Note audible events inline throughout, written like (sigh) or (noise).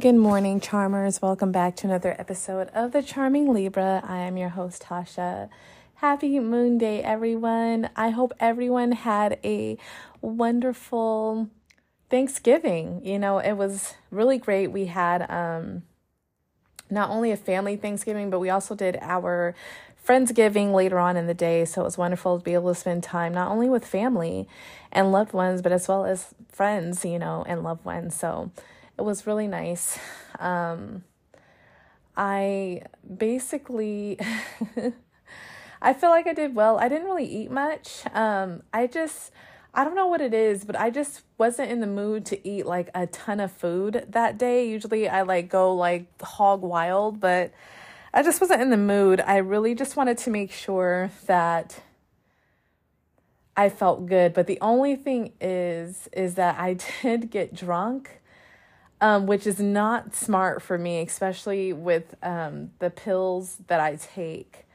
Good morning, charmers. Welcome back to another episode of The Charming Libra. I am your host, Tasha. Happy Moon Day, everyone. I hope everyone had a wonderful Thanksgiving. You know, it was really great. We had um not only a family Thanksgiving, but we also did our Friendsgiving later on in the day. So it was wonderful to be able to spend time not only with family and loved ones, but as well as friends, you know, and loved ones. So was really nice. Um, I basically, (laughs) I feel like I did well. I didn't really eat much. Um, I just, I don't know what it is, but I just wasn't in the mood to eat like a ton of food that day. Usually I like go like hog wild, but I just wasn't in the mood. I really just wanted to make sure that I felt good. But the only thing is, is that I (laughs) did get drunk um, which is not smart for me, especially with um, the pills that I take.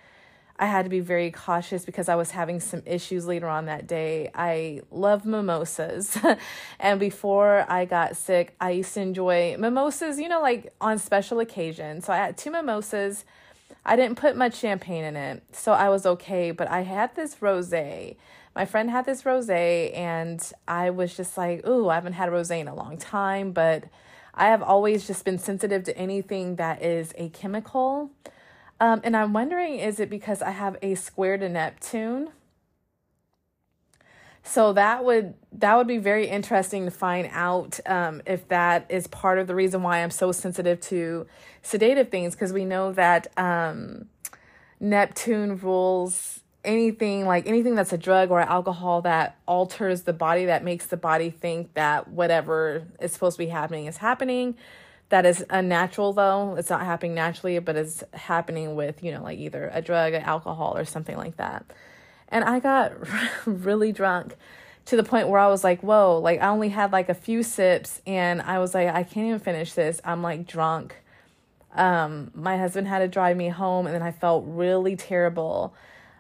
I had to be very cautious because I was having some issues later on that day. I love mimosas. (laughs) and before I got sick, I used to enjoy mimosas, you know, like on special occasions. So I had two mimosas. I didn't put much champagne in it, so I was okay. But I had this rose. My friend had this rose, and I was just like, ooh, I haven't had rose in a long time, but I have always just been sensitive to anything that is a chemical. Um, and I'm wondering is it because I have a square to Neptune? So that would that would be very interesting to find out um, if that is part of the reason why I'm so sensitive to sedative things because we know that um, Neptune rules anything like anything that's a drug or alcohol that alters the body that makes the body think that whatever is supposed to be happening is happening. That is unnatural though. It's not happening naturally but it's happening with you know like either a drug alcohol or something like that. And i got (laughs) really drunk to the point where i was like whoa like i only had like a few sips and i was like i can't even finish this. I'm like drunk. Um my husband had to drive me home and then i felt really terrible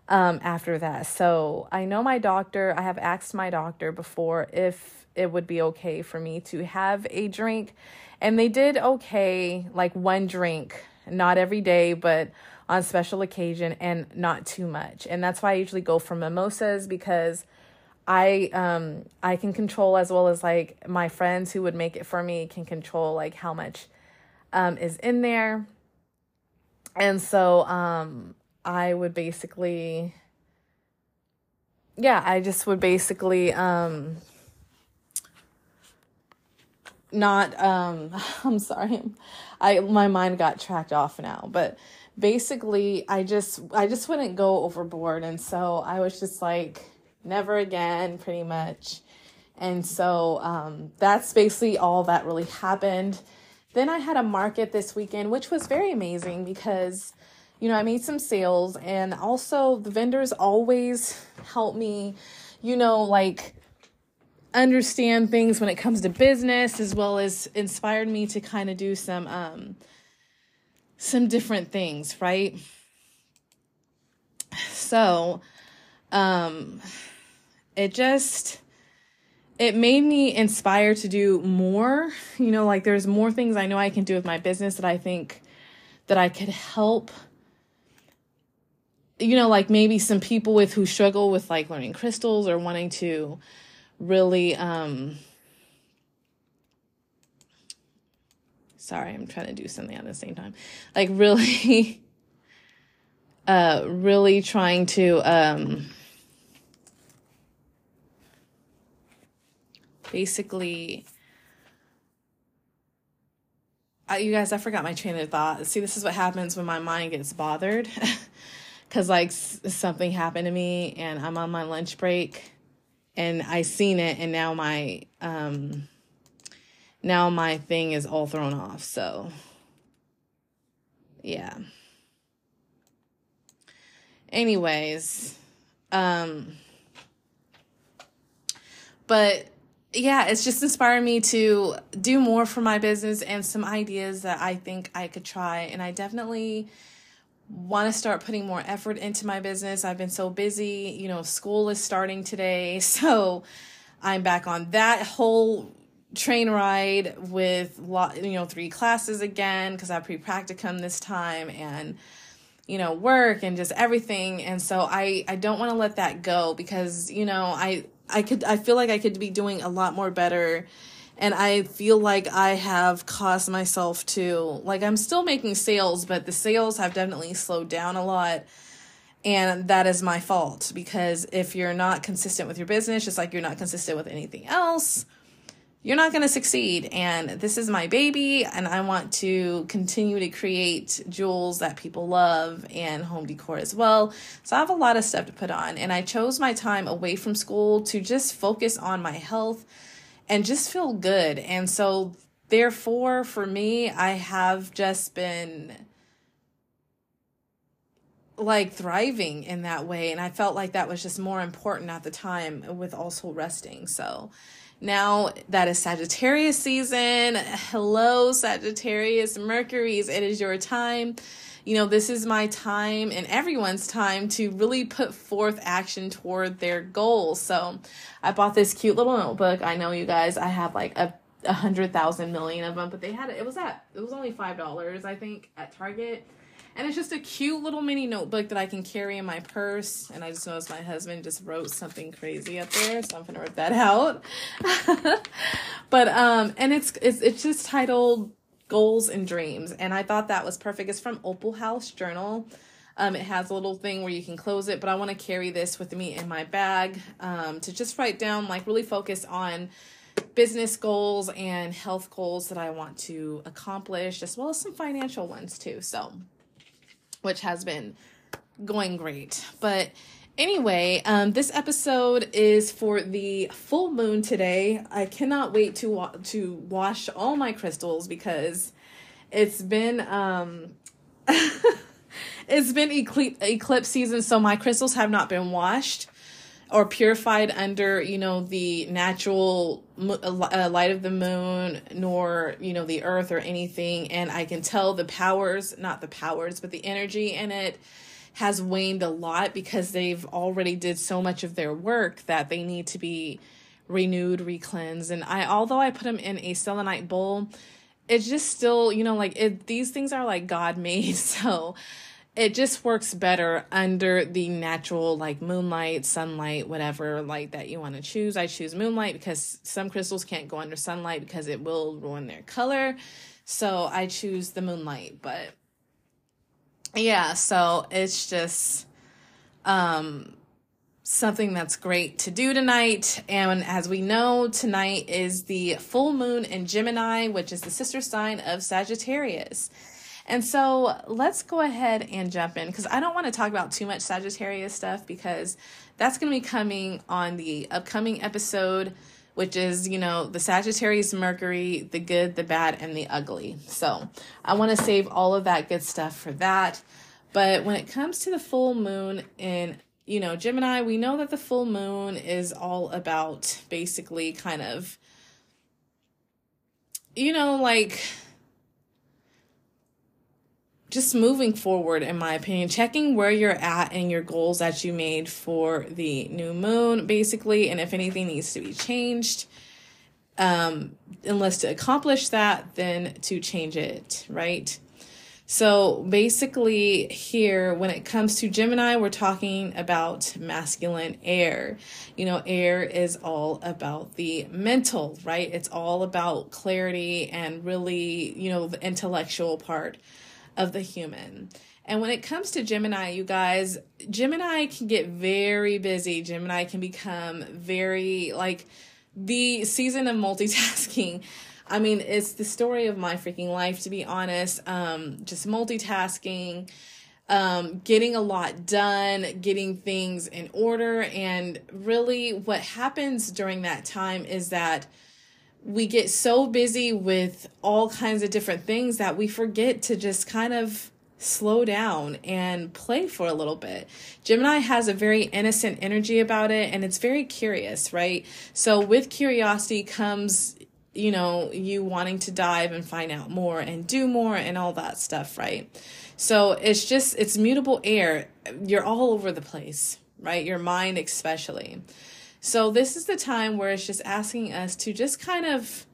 um, after that. So I know my doctor, I have asked my doctor before if it would be okay for me to have a drink. And they did okay, like one drink, not every day, but on special occasion and not too much. And that's why I usually go for mimosas because I um I can control as well as like my friends who would make it for me can control like how much um is in there. And so um I would basically yeah, I just would basically um not um (laughs) I'm sorry. I my mind got tracked off now, but basically I just I just wouldn't go overboard and so I was just like never again pretty much. And so um that's basically all that really happened. Then I had a market this weekend which was very amazing because you know, I made some sales and also the vendors always help me, you know, like understand things when it comes to business as well as inspired me to kind of do some um some different things, right? So, um it just it made me inspired to do more. You know, like there's more things I know I can do with my business that I think that I could help you know, like maybe some people with who struggle with like learning crystals or wanting to really um sorry, I'm trying to do something at the same time. Like really (laughs) uh really trying to um basically uh, you guys, I forgot my train of thought. See, this is what happens when my mind gets bothered. (laughs) because like s- something happened to me and I'm on my lunch break and I seen it and now my um now my thing is all thrown off. So yeah. Anyways, um but yeah, it's just inspired me to do more for my business and some ideas that I think I could try and I definitely want to start putting more effort into my business. I've been so busy, you know, school is starting today. (laughs) So I'm back on that whole train ride with lot you know three classes again because I pre practicum this time and you know work and just everything and so I I don't want to let that go because you know I I could I feel like I could be doing a lot more better and I feel like I have caused myself to like I'm still making sales but the sales have definitely slowed down a lot and that is my fault because if you're not consistent with your business just like you're not consistent with anything else you're not going to succeed. And this is my baby, and I want to continue to create jewels that people love and home decor as well. So I have a lot of stuff to put on, and I chose my time away from school to just focus on my health and just feel good. And so, therefore, for me, I have just been like thriving in that way and i felt like that was just more important at the time with also resting so now that is Sagittarius season. Hello, Sagittarius, Mercury's. It is your time. You know, this is my time and everyone's time to really put forth action toward their goals. So I bought this cute little notebook. I know you guys, I have like a a hundred thousand million of them, but they had it. It was at it was only five dollars, I think, at Target and it's just a cute little mini notebook that I can carry in my purse. And I just noticed my husband just wrote something crazy up there, so I'm gonna rip that (laughs) out. but um, and it's it's it's just titled Goals and Dreams, and I thought that was perfect. It's from Opalhouse Journal. Um, it has a little thing where you can close it, but I want to carry this with me in my bag um, to just write down, like, really focus on business goals and health goals that I want to accomplish, as well as some financial ones too. So which has been going great. But anyway, um, this episode is for the full moon today. I cannot wait to wa- to wash all my crystals because it's been um, (laughs) it's been ecl- eclipse season, so my crystals have not been washed or purified under you know the natural uh, light of the moon nor you know the earth or anything. And i can tell the powers not the powers but the energy in it has waned a lot because they've already did so much of their work that they need to be renewed re-cleansed. And i although i put them in a selenite bowl it's just still you know like it these things are like god made (laughs) so it just works better under the natural like moonlight, sunlight, whatever light that you want to choose. I choose moonlight because some crystals can't go under sunlight because it will ruin their color. So I choose the moonlight, but yeah, so it's just um something that's great to do tonight. And as we know, tonight is the full moon in Gemini, which is the sister sign of Sagittarius. And so let's go ahead and jump in because I don't want to talk about too much Sagittarius stuff because that's going to be coming on the upcoming episode, which is, you know, the Sagittarius Mercury, the good, the bad, and the ugly. So I want to save all of that good stuff for that. But when it comes to the full moon in, you know, Gemini, we know that the full moon is all about basically kind of, you know, like just moving forward, in my opinion, checking where you're at and your goals that you made for the new moon, basically, and if anything needs to be changed. Um, unless to accomplish that, then to change it, right? So basically, here, when it comes to Gemini, we're talking about masculine air. You know, air is all about the mental, right? It's all about clarity and really, you know, the intellectual part of the human. And when it comes to Gemini, you guys, Gemini can get very busy. Gemini can become very like the season of multitasking. (laughs) I mean, it's the story of my freaking life, to be honest. Um, just multitasking, um, getting a lot done, getting things in order. And really, what happens during that time is that we get so busy with all kinds of different things that we forget to just kind of slow down and play for a little bit. Gemini has a very innocent energy about it and it's very curious, right? So with curiosity comes you know, you wanting to dive and find out more and do more and all that stuff, right? So it's just, it's mutable air. You're all over the place, right? Your mind, especially. So this is the time where it's just asking us to just kind of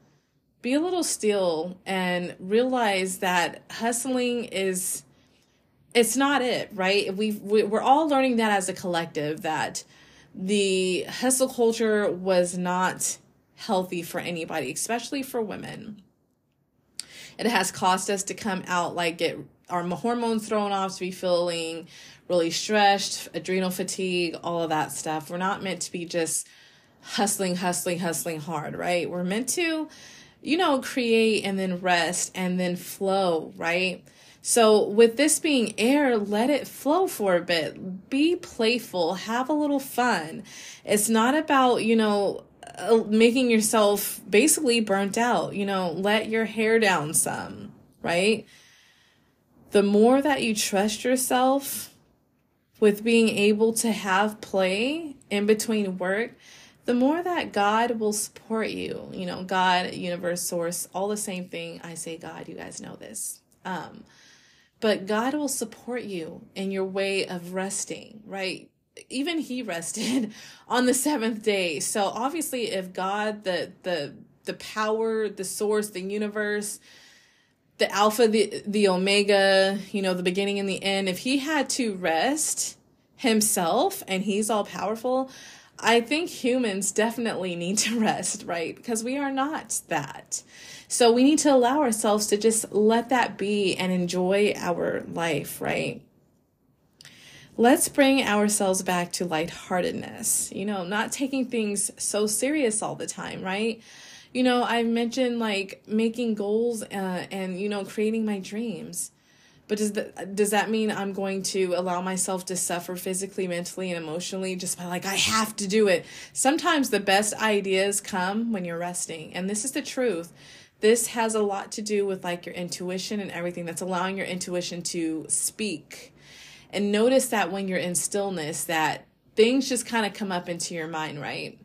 be a little still and realize that hustling is it's not it right? We we're all learning that as a collective that the hustle culture was not healthy for anybody especially for women. It has caused us to come out like get our hormones thrown off to be feeling really stressed adrenal fatigue all of that stuff we're not meant to be just hustling hustling hustling hard right we're meant to you know, create and then rest and then flow, right? So, with this being air, let it flow for a bit. Be playful, have a little fun. It's not about, you know, uh, making yourself basically burnt out. You know, let your hair down some, right? The more that you trust yourself with being able to have play in between work, the more that God will support you, you know, God, universe, source, all the same thing. I say God, you guys know this. Um, but God will support you in your way of resting, right? Even he (laughs) rested on the seventh day. So obviously if God, the the the power, the source, the universe, the alpha, the the omega, you know, the beginning and the end, if he had to rest himself and he's all powerful, I think humans definitely need to (laughs) rest, right? Because we are not that. So we need to allow ourselves to just let that be and enjoy our life, right? Let's bring ourselves back to lightheartedness, you know, not taking things so serious all the time, right? You know, I mentioned like making goals uh, and, you know, creating my dreams but does that does that mean I'm going to allow myself to suffer physically, mentally, and emotionally just by like I have to do it? Sometimes the best ideas come when you're resting, and this is the truth. This has a lot to do with like your intuition and everything that's allowing your intuition to speak. And notice that when you're in stillness that things just kind of come up into your mind, right?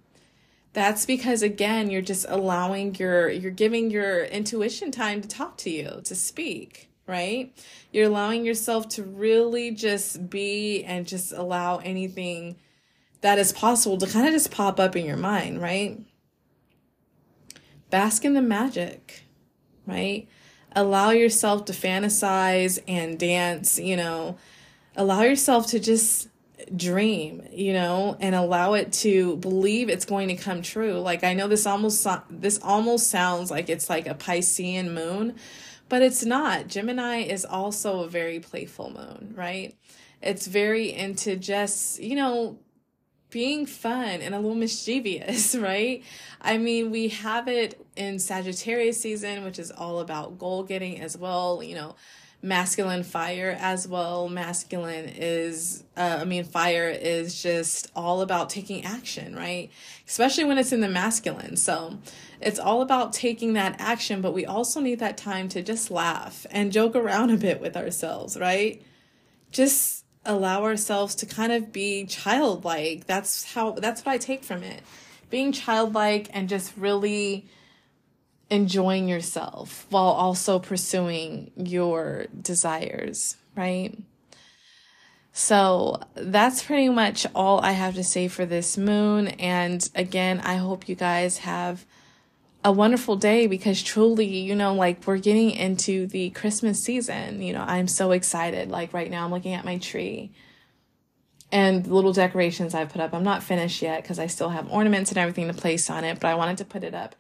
That's because again, you're just allowing your you're giving your intuition time to talk to you, to speak right? You're allowing yourself to really just be and just allow anything that is possible to kind of just pop up in your mind, right? Bask in the magic, right? Allow yourself to fantasize and dance, you know, allow yourself to just dream, you know, and allow it to believe it's going to come true. Like I know this almost this almost sounds like it's like a Piscean moon, but it's not. Gemini is also a very playful moon, right? It's very into just, you know, being fun and a little mischievous, (laughs) right? I mean, we have it in Sagittarius season, which is all about goal getting as well, you know, masculine fire as well. Masculine is, uh, I mean, fire is just all about taking action, right? Especially when it's in the masculine. So it's all about taking that action, but we also need that time to just laugh and joke around a bit with ourselves, right? Just allow ourselves to kind of be childlike. That's how, that's what I take from it. Being childlike and just really enjoying yourself while also pursuing your desires, right? So that's pretty much all I have to say for this moon. And again, I hope you guys have a wonderful day because truly, you know, like we're getting into the Christmas season. You know, I'm so excited. Like right now, I'm looking at my tree and little decorations I've put up. I'm not finished yet because I still have ornaments and everything to place on it, but I wanted to put it up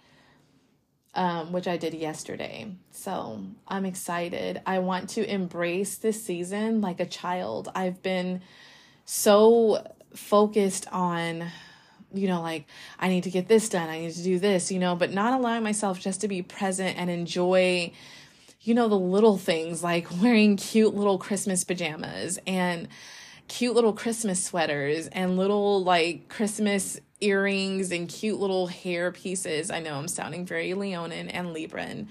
um, which I did yesterday. So I'm excited. I want to embrace this season like a child. I've been so focused on, you know, like I need to get this done, I need to do this, you know, but not allowing myself just to be present and enjoy, you know, the little things like (laughs) wearing cute little Christmas pajamas and cute little Christmas sweaters and little like Christmas earrings and cute little hair pieces. I know I'm sounding very Leonine and Libran.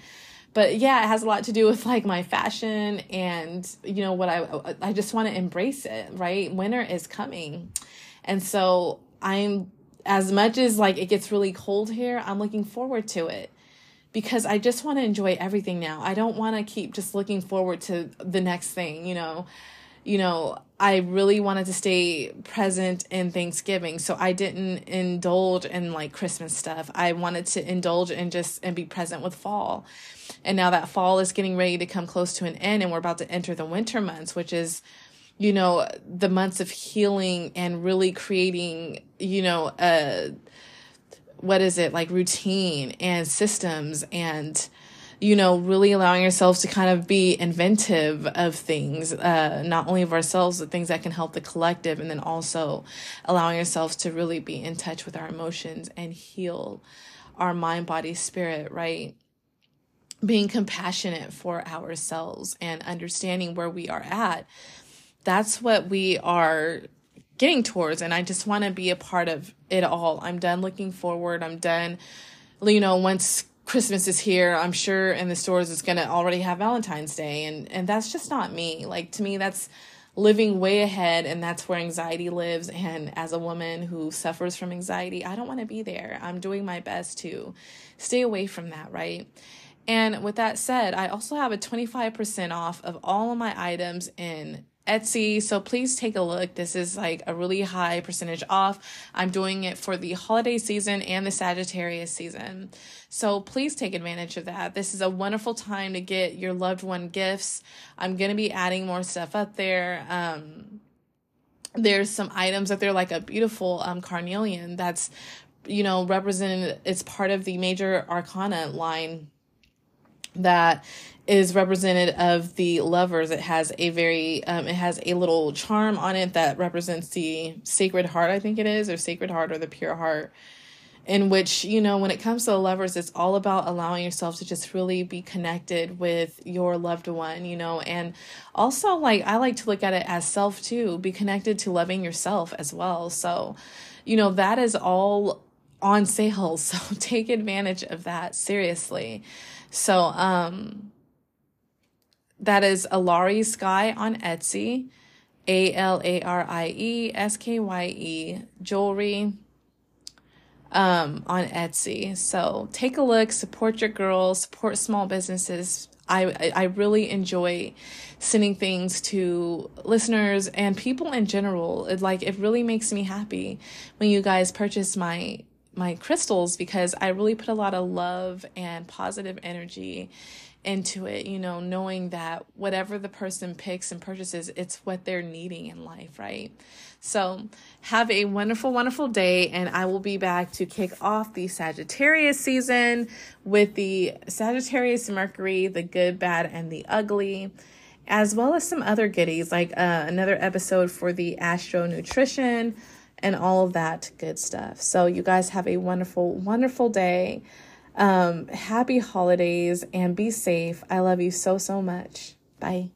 But yeah, it has a lot to do with like my fashion and you know what I I just want to embrace it, right? Winter is coming. And so I'm as much as like it gets really cold here, I'm looking forward to it because I just want to enjoy everything now. I don't want to keep just looking forward to the next thing, you know you know, I really wanted to stay present in Thanksgiving. So I didn't indulge in like Christmas stuff. I wanted to indulge in just and be present with fall. And now that fall is getting ready to come close to an end and we're about to enter the winter months, which is, you know, the months of healing and really creating, you know, a, what is it, like routine and systems and, you know, really allowing ourselves to kind of be inventive of things, uh, not only of ourselves, but things that can help the collective, and then also allowing ourselves to really be in touch with our emotions and heal our mind, body, spirit, right? Being compassionate for ourselves and understanding where we are at. That's what we are getting towards. And I just want to be a part of it all. I'm done looking forward. I'm done, you know, once Christmas is here. I'm sure in the stores it's going to already have Valentine's Day and and that's just not me. Like to me that's living way ahead and that's where anxiety lives and as a woman who suffers from anxiety, I don't want to be there. I'm doing my best to stay away from that, right? And with that said, I also have a 25% off of all of my items in Etsy. So please take a look. This is like a really high percentage off. I'm doing it for the holiday season and the Sagittarius season. So please take advantage of that. This is a wonderful time to get your loved one gifts. I'm going to be adding more stuff up there. Um, there's some items up there like a beautiful um, carnelian that's you know represented it's part of the major arcana line that is represented of the lovers. It has a very, um, it has a little charm on it that represents the sacred heart, I think it is, or sacred heart or the pure heart. In which, you know, when it comes to lovers, it's all about allowing yourself to just really be connected with your loved one, you know, and also like I like to look at it as self too, be connected to loving yourself as well. So, you know, that is all on sale. (laughs) So take advantage of that seriously. So, um, that is Alarie Skye on Etsy, A L A R I E S K Y E jewelry um, on Etsy. So take a look, support your girls, support small businesses. I I really enjoy sending things to listeners and people in general. It like it really makes me happy when you guys purchase my my crystals because I really put a lot of love and positive energy into it, you know, knowing that whatever the person picks and purchases, it's what they're needing in life, right? So, have a wonderful, wonderful day, and I will be back to kick off the Sagittarius season with the Sagittarius Mercury, the good, bad, and the ugly, as well as some other goodies like uh, another episode for the Astro Nutrition and all of that good stuff. So, you guys have a wonderful, wonderful day. Um, happy holidays and be safe. I love you so, so much. Bye.